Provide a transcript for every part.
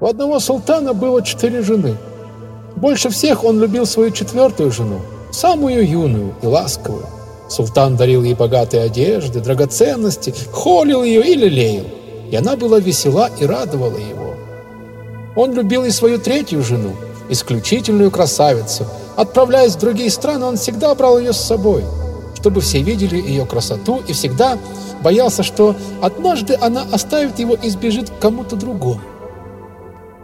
У одного султана было четыре жены. Больше всех он любил свою четвертую жену, самую юную и ласковую. Султан дарил ей богатые одежды, драгоценности, холил ее и лелеял. И она была весела и радовала его. Он любил и свою третью жену, исключительную красавицу. Отправляясь в другие страны, он всегда брал ее с собой, чтобы все видели ее красоту и всегда боялся, что однажды она оставит его и сбежит к кому-то другому.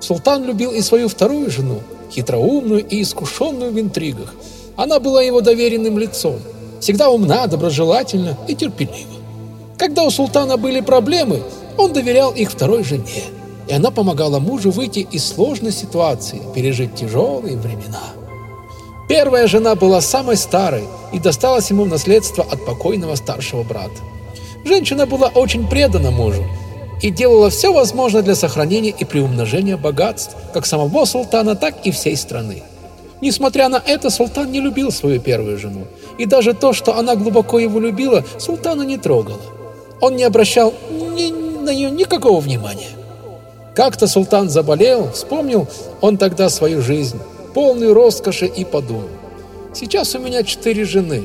Султан любил и свою вторую жену, хитроумную и искушенную в интригах. Она была его доверенным лицом, всегда умна, доброжелательна и терпелива. Когда у султана были проблемы, он доверял их второй жене, и она помогала мужу выйти из сложной ситуации, пережить тяжелые времена. Первая жена была самой старой и досталась ему в наследство от покойного старшего брата. Женщина была очень предана мужу и делала все возможное для сохранения и приумножения богатств, как самого султана, так и всей страны. Несмотря на это, султан не любил свою первую жену, и даже то, что она глубоко его любила, султана не трогало. Он не обращал ни, на нее никакого внимания. Как-то султан заболел, вспомнил он тогда свою жизнь, полную роскоши и подумал. Сейчас у меня четыре жены,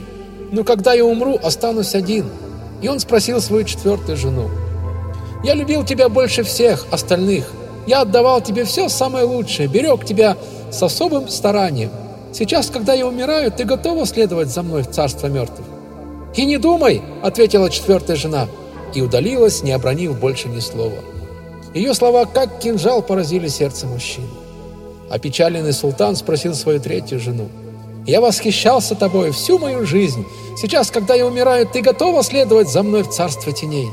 но когда я умру, останусь один – и он спросил свою четвертую жену. «Я любил тебя больше всех остальных. Я отдавал тебе все самое лучшее, берег тебя с особым старанием. Сейчас, когда я умираю, ты готова следовать за мной в царство мертвых?» «И не думай!» — ответила четвертая жена, и удалилась, не обронив больше ни слова. Ее слова, как кинжал, поразили сердце мужчины. Опечаленный султан спросил свою третью жену. Я восхищался тобой всю мою жизнь. Сейчас, когда я умираю, ты готова следовать за мной в царство теней?»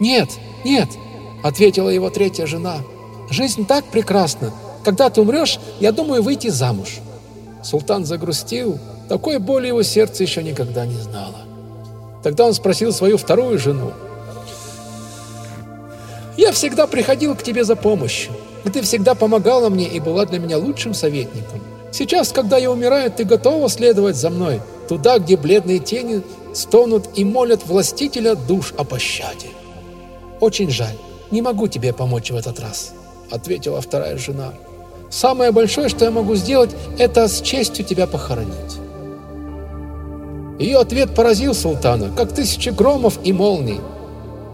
«Нет, нет», — ответила его третья жена. «Жизнь так прекрасна. Когда ты умрешь, я думаю выйти замуж». Султан загрустил. Такой боли его сердце еще никогда не знало. Тогда он спросил свою вторую жену. «Я всегда приходил к тебе за помощью, и ты всегда помогала мне и была для меня лучшим советником. Сейчас, когда я умираю, ты готова следовать за мной, туда, где бледные тени стонут и молят властителя душ о пощаде. Очень жаль, не могу тебе помочь в этот раз, ответила вторая жена. Самое большое, что я могу сделать, это с честью тебя похоронить. Ее ответ поразил султана, как тысячи громов и молний.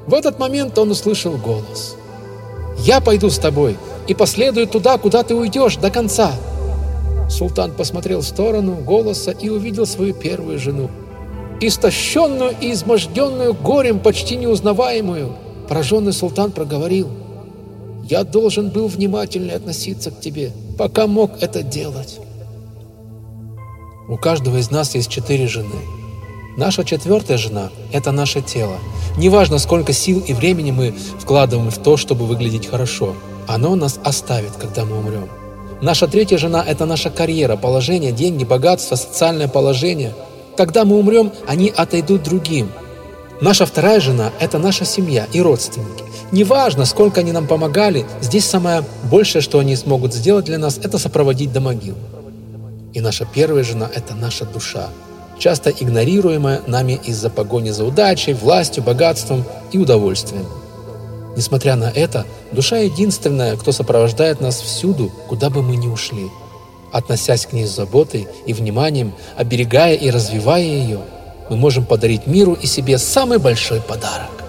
В этот момент он услышал голос. «Я пойду с тобой и последую туда, куда ты уйдешь до конца», Султан посмотрел в сторону голоса и увидел свою первую жену. Истощенную и изможденную горем, почти неузнаваемую, пораженный султан проговорил. «Я должен был внимательнее относиться к тебе, пока мог это делать». У каждого из нас есть четыре жены. Наша четвертая жена – это наше тело. Неважно, сколько сил и времени мы вкладываем в то, чтобы выглядеть хорошо, оно нас оставит, когда мы умрем. Наша третья жена – это наша карьера, положение, деньги, богатство, социальное положение. Когда мы умрем, они отойдут другим. Наша вторая жена – это наша семья и родственники. Неважно, сколько они нам помогали, здесь самое большее, что они смогут сделать для нас, это сопроводить до могил. И наша первая жена – это наша душа, часто игнорируемая нами из-за погони за удачей, властью, богатством и удовольствием. Несмотря на это, душа единственная, кто сопровождает нас всюду, куда бы мы ни ушли. Относясь к ней с заботой и вниманием, оберегая и развивая ее, мы можем подарить миру и себе самый большой подарок.